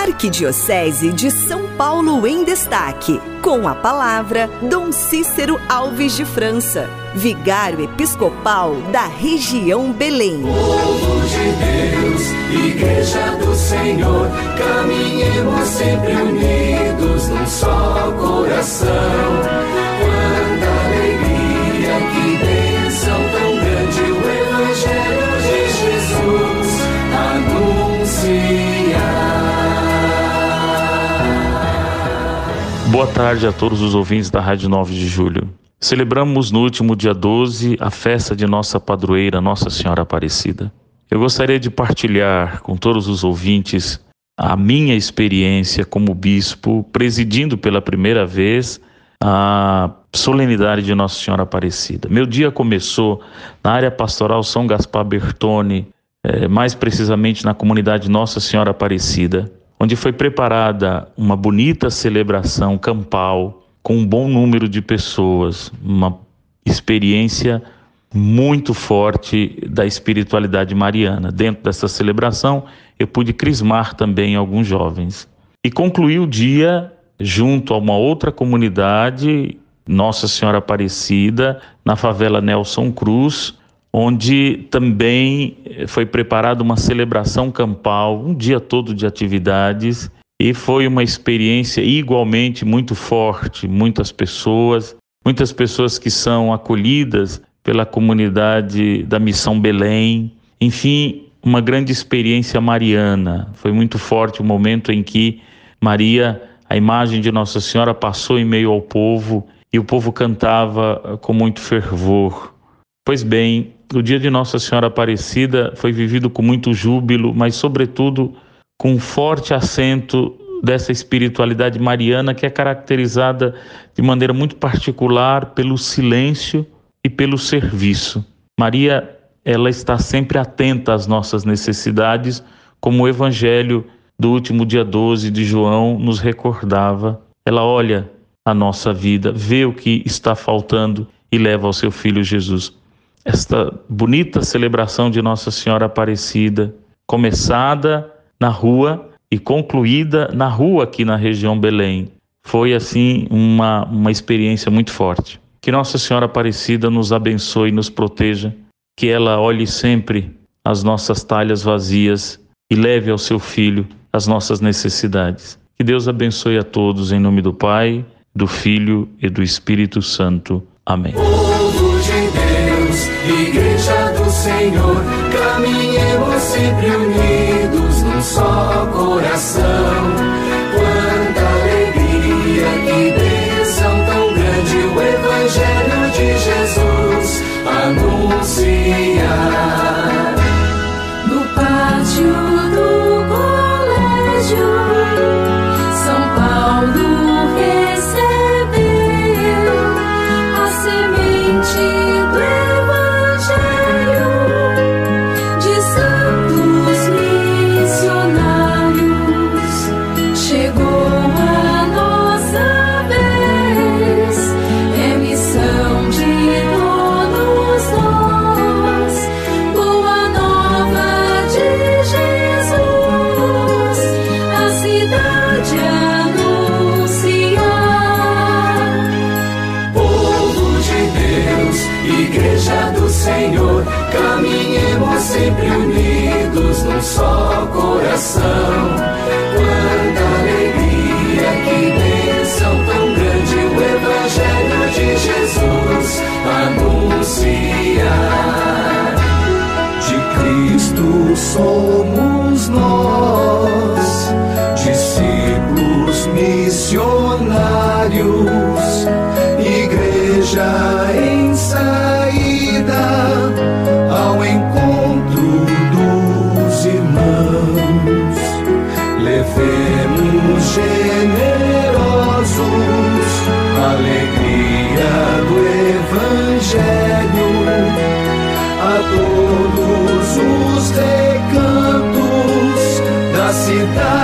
Arquidiocese de São Paulo em Destaque. Com a palavra, Dom Cícero Alves de França, vigário episcopal da região Belém. Povo de Deus, Igreja do Senhor, caminhemos sempre unidos num só Boa tarde a todos os ouvintes da Rádio 9 de Julho. Celebramos no último dia 12 a festa de nossa padroeira, Nossa Senhora Aparecida. Eu gostaria de partilhar com todos os ouvintes a minha experiência como bispo, presidindo pela primeira vez a solenidade de Nossa Senhora Aparecida. Meu dia começou na área pastoral São Gaspar Bertone, eh, mais precisamente na comunidade Nossa Senhora Aparecida, onde foi preparada uma bonita celebração campal com um bom número de pessoas, uma experiência muito forte da espiritualidade mariana. Dentro dessa celebração, eu pude crismar também alguns jovens. E concluí o dia junto a uma outra comunidade, Nossa Senhora Aparecida, na favela Nelson Cruz, onde também eh, foi preparada uma celebração campal, um dia todo de atividades, e foi uma experiência igualmente muito forte. Muitas pessoas, muitas pessoas que são acolhidas pela comunidade da Missão Belém, enfim, uma grande experiência mariana. Foi muito forte o momento em que Maria, a imagem de Nossa Senhora, passou em meio ao povo e o povo cantava eh, com muito fervor. Pois bem, o dia de Nossa Senhora Aparecida foi vivido com muito júbilo, mas, sobretudo, com um forte acento dessa espiritualidade mariana que é caracterizada de maneira muito particular pelo silêncio e pelo serviço. Maria, ela está sempre atenta às nossas necessidades, como o evangelho do último dia 12 de João nos recordava. Ela olha a nossa vida, vê o que está faltando e leva ao seu filho Jesus esta bonita celebração de Nossa Senhora Aparecida, começada na rua e concluída na rua aqui na região Belém. Foi assim uma, uma experiência muito forte. Que Nossa Senhora Aparecida nos abençoe e nos proteja, que ela olhe sempre as nossas talhas vazias e leve ao seu filho as nossas necessidades. Que Deus abençoe a todos em nome do Pai, do Filho e do Espírito Santo. Amém. Igreja do Senhor, caminhemos sempre unidos num só coração. Quanta alegria, que bênção tão grande o Evangelho de Jesus anunciar. No pátio do colégio, sempre unidos num só coração. Quanta alegria, que bênção tão grande o Evangelho de Jesus anunciar. De Cristo somos a todos os recantos da cidade